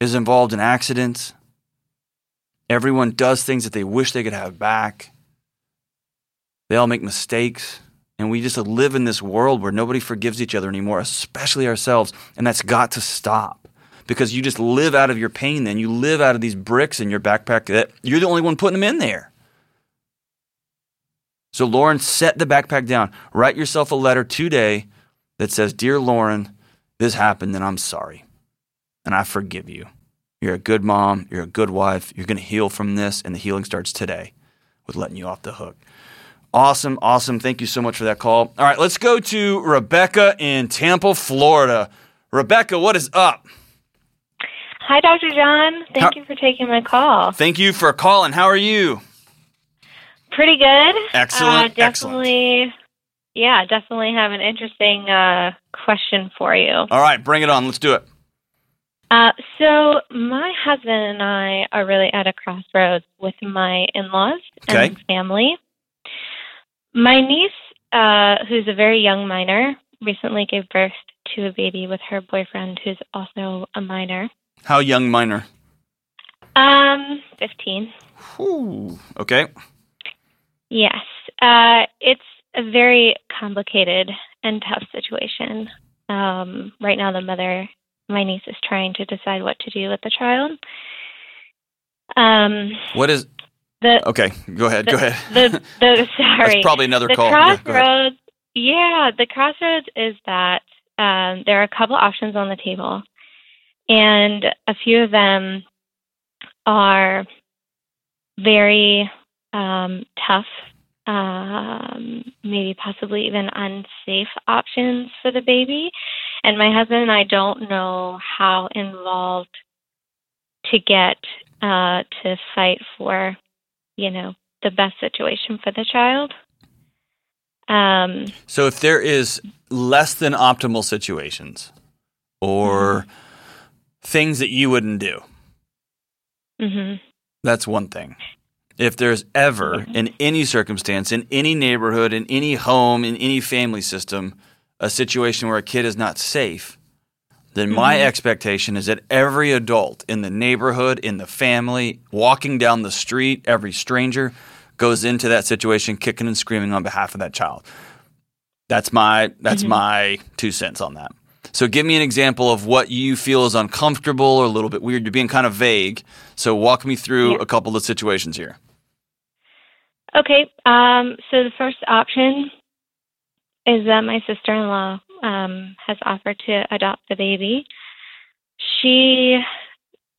A: is involved in accidents. Everyone does things that they wish they could have back. They all make mistakes. And we just live in this world where nobody forgives each other anymore, especially ourselves. And that's got to stop because you just live out of your pain then. You live out of these bricks in your backpack that you're the only one putting them in there. So, Lauren, set the backpack down. Write yourself a letter today that says, Dear Lauren, this happened and I'm sorry. And I forgive you. You're a good mom. You're a good wife. You're going to heal from this. And the healing starts today with letting you off the hook. Awesome. Awesome. Thank you so much for that call. All right, let's go to Rebecca in Tampa, Florida. Rebecca, what is up?
D: Hi, Dr. John. Thank
A: How-
D: you for taking my call.
A: Thank you for calling. How are you?
D: Pretty good.
A: Excellent,
D: Uh, definitely. Yeah, definitely have an interesting uh, question for you.
A: All right, bring it on. Let's do it.
D: Uh, so, my husband and I are really at a crossroads with my in laws
A: Okay.
D: and family. My niece, uh, who's a very young minor, recently gave birth to a baby with her boyfriend, who's also a minor.
A: How young minor?
D: Um, 15.
A: Whew. Okay.
D: Yes. Uh, it's a very complicated and tough situation. Um, right now, the mother, my niece, is trying to decide what to do with the child. Um,
A: What is.
D: The,
A: Okay, go ahead.
D: the,
A: Go ahead.
D: the, the, sorry.
A: That's probably another
D: the
A: call. Yeah,
D: crossroads, yeah, the crossroads is that um, there are a couple options on the table, and a few of them are very um, tough, um, maybe possibly even unsafe options for the baby. And my husband and I don't know how involved to get uh, to fight for, you know, the best situation for the child. Um,
A: So if there is less than optimal situations or things that you wouldn't do,
D: hmm
A: that's one thing. If there's ever, in any circumstance, in any neighborhood, in any home, in any family system, a situation where a kid is not safe, then my expectation is that every adult in the neighborhood, in the family, walking down the street, every stranger goes into that situation kicking and screaming on behalf of that child. That's my that's my two cents on that. So give me an example of what you feel is uncomfortable or a little bit weird. You're being kind of vague. So walk me through
D: Yeah.
A: a couple of situations here.
D: Okay. Um, so the first option is that my sister in law um, has offered to adopt the baby. She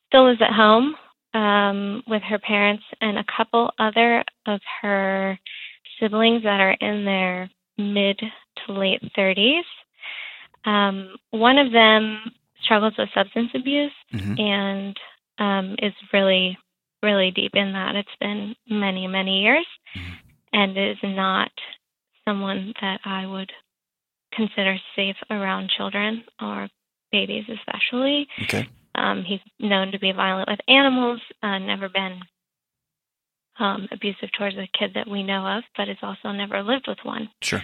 D: still lives at home um, with her parents and a couple other of her siblings that are in their mid to late 30s. Um, one of them struggles with substance abuse
A: Mhm.
D: and um, is really really deep in that. It's been many, many years and is not someone that I would consider safe around children or babies, especially.
A: Okay.
D: Um, he's known to be violent with animals, uh, never been um, abusive towards a kid that we know of, but has also never lived with one.
A: Sure.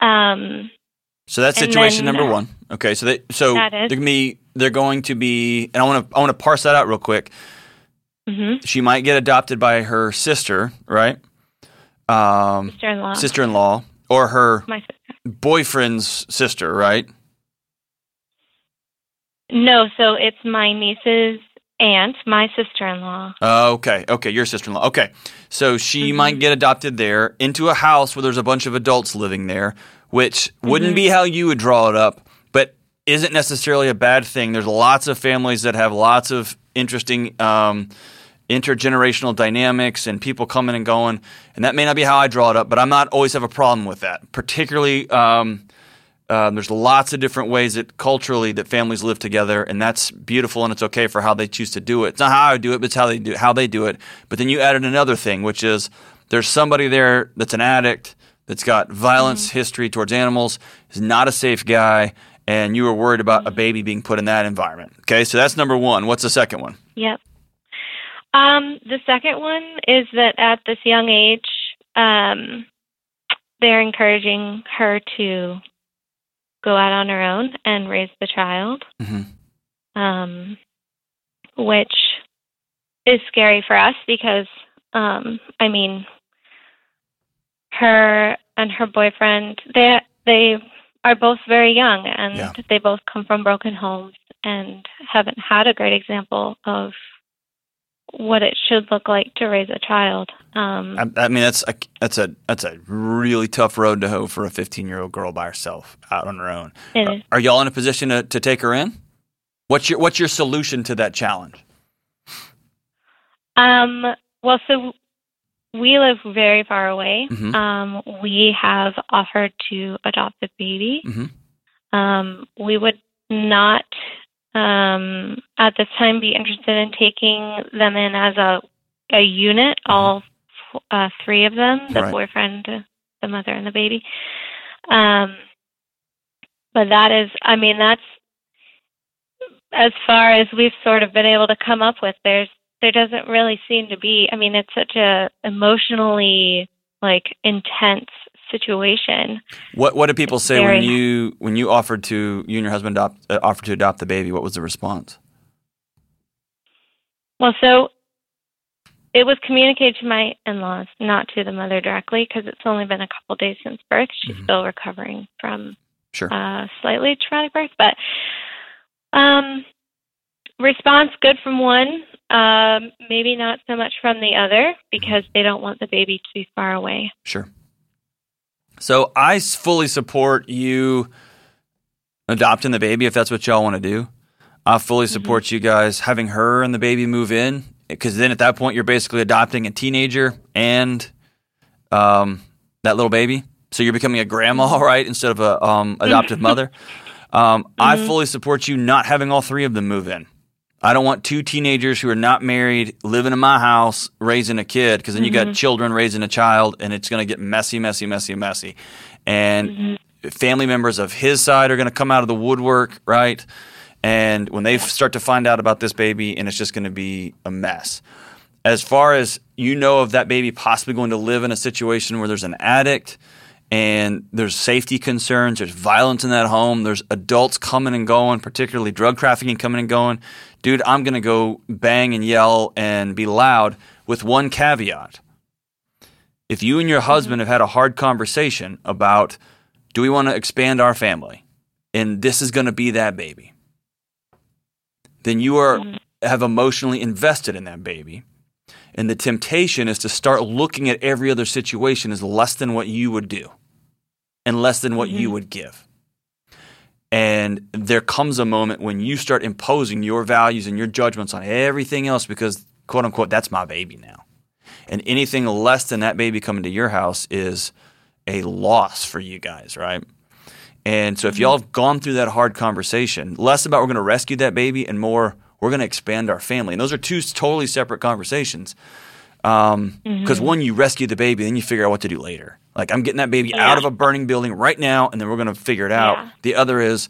D: Um,
A: So that's situation
D: then,
A: number one. Okay. So they so they're gonna be they're going to be and I want to I want to parse that out real quick.
D: mhm,
A: She might get adopted by her sister, right? Um,
D: sister-in-law,
A: sister-in-law or her
D: my sister.
A: boyfriend's sister, right?
D: No, so it's my niece's aunt, my sister-in-law.
A: Uh, okay, okay, your sister-in-law. Okay, so she
D: Mhm.
A: might get adopted there into a house where there's a bunch of adults living there, which wouldn't
D: Mhm.
A: be how you would draw it up, but isn't necessarily a bad thing. There's lots of families that have lots of interesting um, intergenerational dynamics and people coming and going. And that may not be how I draw it up, but I'm not always have a problem with that. Particularly, um, um, there's lots of different ways that culturally that families live together, and that's beautiful, and it's okay for how they choose to do it. It's not how I do it, but it's how they do how they do it. But then you added another thing, which is there's somebody there that's an addict that's got violence
D: Mm-hmm.
A: history towards animals, is not a safe guy, and you were worried about
D: Mm-hmm.
A: a baby being put in that environment. Okay, so that's number one. What's the second one?
D: Yep. Um, the second one is that at this young age, um, they're encouraging her to go out on her own and raise the child,
A: Mm-hmm.
D: um, which is scary for us because, um, I mean, her and her boyfriend they they are both very young and
A: Yeah.
D: they both come from broken homes and haven't had a great example of what it should look like to raise a child. Um,
A: I, I mean, that's a, that's a that's a really tough road to hoe for a 15 year old girl by herself out on her own. Are, are y'all in a position to, to take her in? What's your what's your solution to that challenge?
D: Um, well, so we live very far away.
A: Mhm.
D: Um, we have offered to adopt the baby.
A: Mhm.
D: Um, we would not, um, at this time, be interested in taking them in as a a unit, all uh, three of them the
A: Right.
D: boyfriend, the mother, and the baby. Um, but that is, I mean, that's as far as we've sort of been able to come up with. There's there doesn't really seem to be. I mean, it's such a emotionally like intense situation.
A: What what did people say when you when you offered to you and your husband adopt uh, offered to adopt the baby? What was the response?
D: Well, so it was communicated to my in-laws, not to the mother directly, because it's only been a couple days since birth. She's
A: Mhm.
D: still recovering from
A: Sure.
D: uh, slightly traumatic birth, but um, response good from one, um, maybe not so much from the other because they don't want the baby to be far away.
A: Sure. So I fully support you adopting the baby if that's what y'all want to do. I fully support you guys having her and the baby move in because then at that point you're basically adopting a teenager and um, that little baby. So you're becoming a grandma, right, instead of a um, adoptive mother. Um, I fully support you not having all three of them move in. I don't want two teenagers who are not married living in my house raising a kid because then you got mm-hmm. children raising a child and it's going to get messy, messy, messy, messy. And mm-hmm. family members of his side are going to come out of the woodwork, right? And when they start to find out about this baby, and it's just going to be a mess. As far as you know of that baby possibly going to live in a situation where there's an addict and there's safety concerns, there's violence in that home, there's adults coming and going, particularly drug trafficking coming and going. Dude, I'm going to go bang and yell and be loud with one caveat. If you and your mm-hmm. husband have had a hard conversation about do we want to expand our family and this is going to be that baby, then you are mm-hmm. have emotionally invested in that baby. And the temptation is to start looking at every other situation as less than what you would do and less than what you mm-hmm. would give. And there comes a moment when you start imposing your values and your judgments on everything else because, quote unquote, that's my baby now. And anything less than that baby coming to your house is a loss for you guys, right? And so if mm-hmm. y'all have gone through that hard conversation, less about we're going to rescue that baby and more we're going to expand our family. And those are two totally separate conversations. Because one, you rescue the baby, then you figure out what to do later. Like I'm getting that baby out of a burning building right now, and then we're going to figure it out.
D: Yeah.
A: The other is,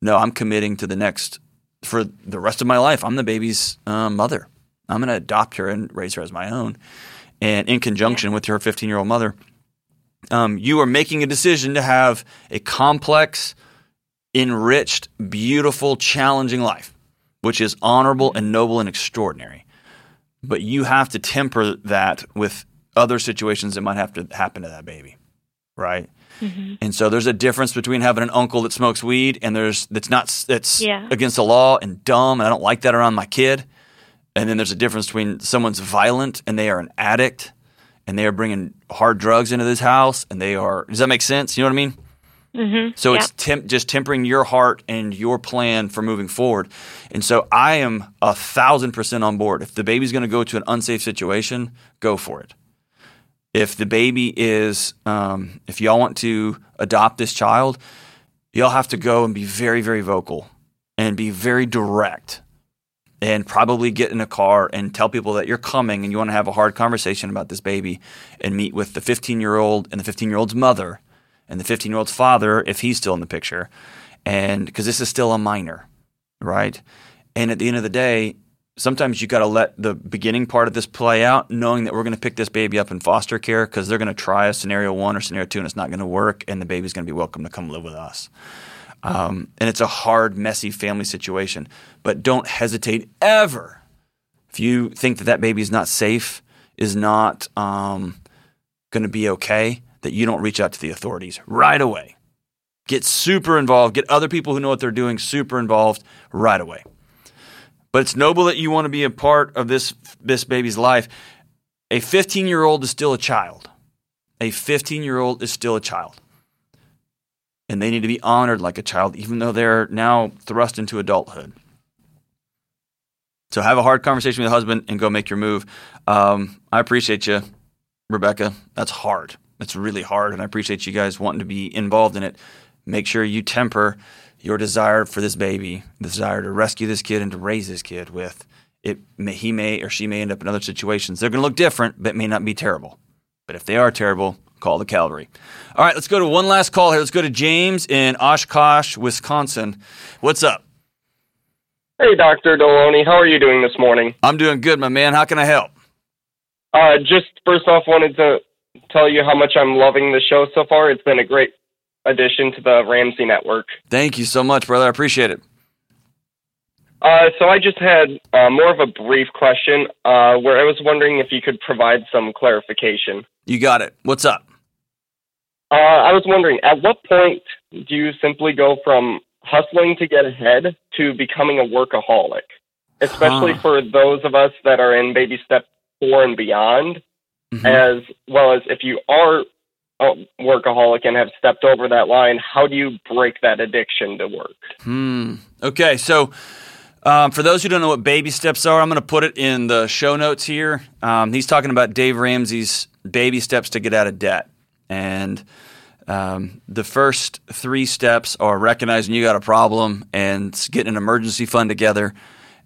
A: no, I'm committing to the next for the rest of my life. I'm the baby's uh, mother. I'm going to adopt her and raise her as my own, and in conjunction with her 15 year old mother. Um, you are making a decision to have a complex, enriched, beautiful, challenging life, which is honorable and noble and extraordinary. But you have to temper that with other situations that might have to happen to that baby, right? Mm-hmm. And so there's a difference between having an uncle that smokes weed and there's that's not that's
D: Yeah.
A: against the law and dumb and I don't like that around my kid. And then there's a difference between someone's violent and they are an addict and they are bringing hard drugs into this house and they are does that make sense? You know what I mean?
D: Mm-hmm.
A: So
D: yeah.
A: it's temp- just tempering your heart and your plan for moving forward. And so I am a thousand percent on board. If the baby's going to go to an unsafe situation, go for it. If the baby is, um, if y'all want to adopt this child, y'all have to go and be very, very vocal and be very direct and probably get in a car and tell people that you're coming and you want to have a hard conversation about this baby and meet with the 15 year old and the 15 year old's mother and the 15 year old's father if he's still in the picture. And because this is still a minor, right? And at the end of the day, sometimes you got to let the beginning part of this play out, knowing that we're going to pick this baby up in foster care because they're going to try a scenario one or scenario two and it's not going to work, and the baby's going to be welcome to come live with us. Um, and it's a hard, messy family situation. But don't hesitate ever. If you think that that baby is not safe, is not um, going to be okay, that you don't reach out to the authorities right away. Get super involved. Get other people who know what they're doing super involved right away. But it's noble that you want to be a part of this this baby's life. A 15 year old is still a child. A 15 year old is still a child and they need to be honored like a child, even though they're now thrust into adulthood. So have a hard conversation with your husband and go make your move. Um, I appreciate you, Rebecca. That's hard. That's really hard, and I appreciate you guys wanting to be involved in it. Make sure you temper your desire for this baby, the desire to rescue this kid and to raise this kid with it. May, he may or she may end up in other situations. They're going to look different, but may not be terrible. But if they are terrible, call the cavalry. All right, let's go to one last call here. Let's go to James in Oshkosh, Wisconsin. What's up?
E: Hey, Dr. Delony. How are you doing this morning?
A: I'm doing good, my man. How can I help?
E: Uh, just first off, wanted to tell you how much I'm loving the show so far. It's been a great addition to the Ramsey Network.
A: Thank you so much, brother. I appreciate it.
E: Uh, so I just had uh, more of a brief question uh, where I was wondering if you could provide some clarification.
A: You got it. What's up?
E: Uh, I was wondering, at what point do you simply go from hustling to get ahead to becoming a workaholic? Especially
A: Huh.
E: for those of us that are in baby step four and beyond,
A: Mhm.
E: as well as if you are a workaholic and have stepped over that line, how do you break that addiction to work?
A: Hmm. Okay, so um, for those who don't know what baby steps are, I'm going to put it in the show notes here. Um, he's talking about Dave Ramsey's baby steps to get out of debt, and um, the first three steps are recognizing you got a problem and getting an emergency fund together,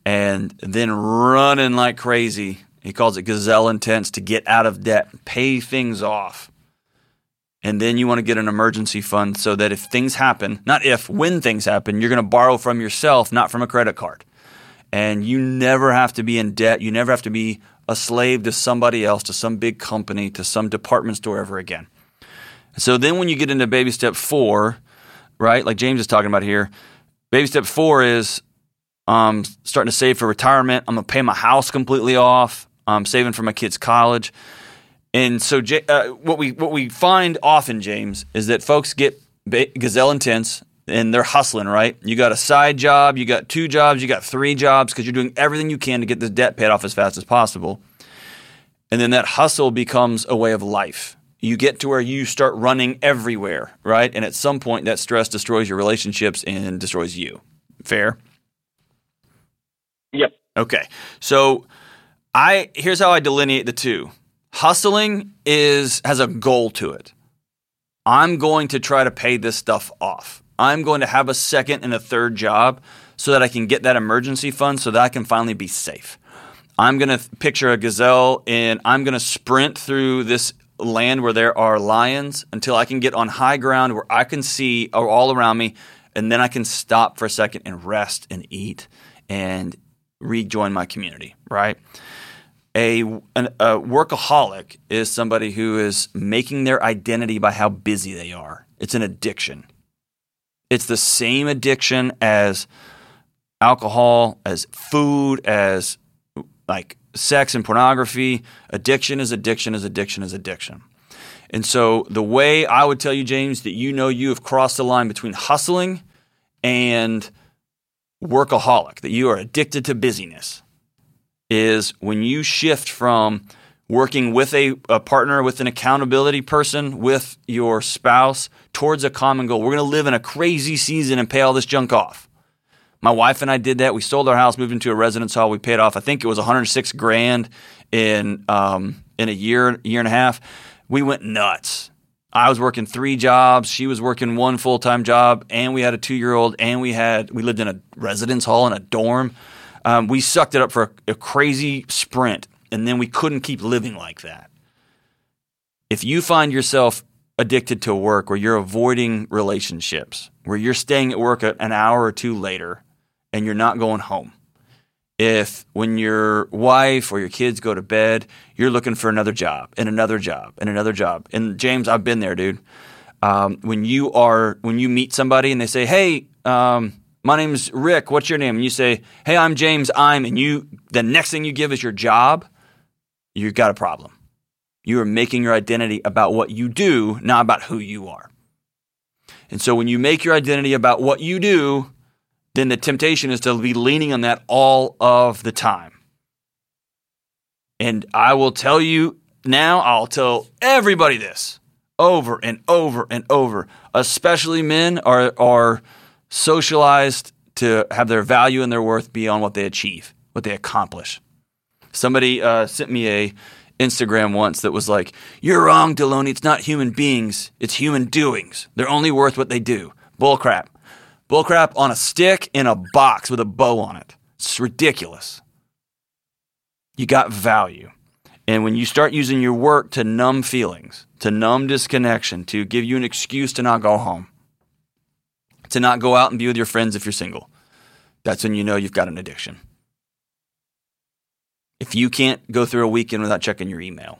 A: and then running like crazy. He calls it gazelle intense to get out of debt, pay things off. And then you want to get an emergency fund so that if things happen, not if, when things happen, you're going to borrow from yourself, not from a credit card. And you never have to be in debt. You never have to be a slave to somebody else, to some big company, to some department store ever again. So then when you get into baby step four, right, like James is talking about here, baby step four is um, starting to save for retirement. I'm going to pay my house completely off. I'm saving for my kids' college. And so, uh, what we what we find often, James, is that folks get ba- gazelle intense and they're hustling. Right? You got a side job, you got two jobs, you got three jobs because you're doing everything you can to get this debt paid off as fast as possible. And then that hustle becomes a way of life. You get to where you start running everywhere, right? And at some point, that stress destroys your relationships and destroys you. Fair?
E: Yep.
A: Okay. So I here's how I delineate the two. Hustling is has a goal to it. I'm going to try to pay this stuff off. I'm going to have a second and a third job so that I can get that emergency fund so that I can finally be safe. I'm going to picture a gazelle and I'm going to sprint through this land where there are lions until I can get on high ground where I can see all around me and then I can stop for a second and rest and eat and rejoin my community, right? A, an, a workaholic is somebody who is making their identity by how busy they are. It's an addiction. It's the same addiction as alcohol, as food, as like sex and pornography. Addiction is addiction is addiction is addiction. And so the way I would tell you, James, that you know you have crossed the line between hustling and workaholic, that you are addicted to busyness, is when you shift from working with a, a partner, with an accountability person, with your spouse towards a common goal. We're going to live in a crazy season and pay all this junk off. My wife and I did that. We sold our house, moved into a residence hall. We paid off, I think it was 106 grand in um, in a year, year and a half. We went nuts. I was working three jobs. She was working one full time job, and we had a two year old, and we had we lived in a residence hall in a dorm. Um, we sucked it up for a, a crazy sprint, and then we couldn't keep living like that. If you find yourself addicted to work, where you're avoiding relationships, where you're staying at work an hour or two later, and you're not going home, if when your wife or your kids go to bed, you're looking for another job and another job and another job. And James, I've been there, dude. Um, when you are when you meet somebody and they say, "Hey, um, my name's Rick. What's your name?" and you say, "Hey, I'm James. I'm," and you the next thing you give is your job, you've got a problem. You are making your identity about what you do, not about who you are. And so when you make your identity about what you do, then the temptation is to be leaning on that all of the time. And I will tell you now, I'll tell everybody this over and over and over. Especially men are, are socialized to have their value and their worth be on what they achieve, what they accomplish. Somebody uh, sent me a Instagram once that was like, "You're wrong, Delony. It's not human beings. It's human doings. They're only worth what they do." Bullcrap. Bullcrap on a stick in a box with a bow on it. It's ridiculous. You got value. And when you start using your work to numb feelings, to numb disconnection, to give you an excuse to not go home, to not go out and be with your friends if you're single, that's when you know you've got an addiction. If you can't go through a weekend without checking your email,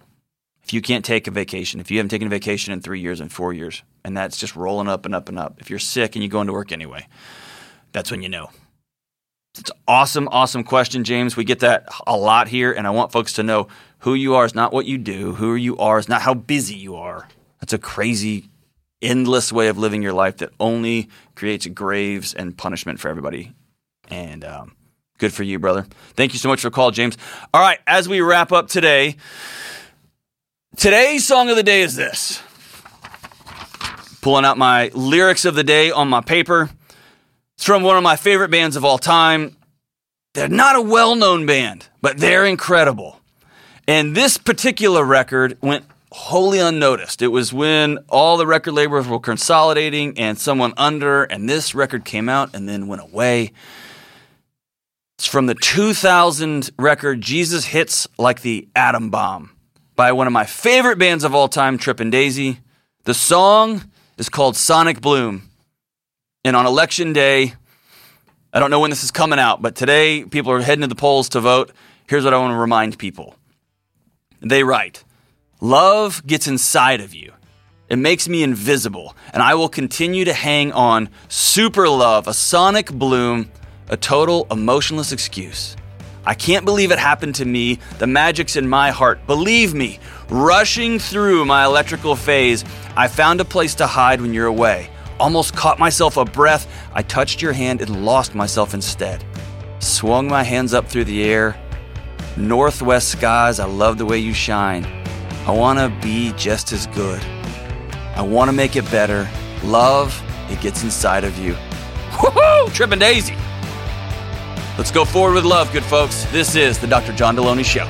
A: if you can't take a vacation, if you haven't taken a vacation in three years and four years, and that's just rolling up and up and up, if you're sick and you go into work anyway, that's when you know. It's awesome, awesome question, James. We get that a lot here, and I want folks to know who you are is not what you do. Who you are is not how busy you are. That's a crazy, endless way of living your life that only creates graves and punishment for everybody. And um, good for you, brother. Thank you so much for the call, James. All right, as we wrap up today, today's song of the day is this. Pulling out my lyrics of the day on my paper. It's from one of my favorite bands of all time. They're not a well known band, but they're incredible. And this particular record went wholly unnoticed. It was when all the record labels were consolidating and someone under, and this record came out and then went away. It's from the 2000 record Jesus Hits Like the Atom Bomb by one of my favorite bands of all time, Tripping Daisy. The song is called Sonic Bloom. And on election day, I don't know when this is coming out, but today people are heading to the polls to vote. Here's what I want to remind people. They write, Love gets inside of you. It makes me invisible, and I will continue to hang on. Super love, a sonic bloom, a total emotionless excuse. I can't believe it happened to me. The magic's in my heart. Believe me, rushing through my electrical phase, I found a place to hide when you're away almost caught myself a breath. I touched your hand and lost myself instead. Swung my hands up through the air. Northwest skies, I love the way you shine. I want to be just as good. I want to make it better. Love, it gets inside of you. Woohoo! Tripping Daisy. Let's go forward with love, good folks. This is the Dr. John Delony Show.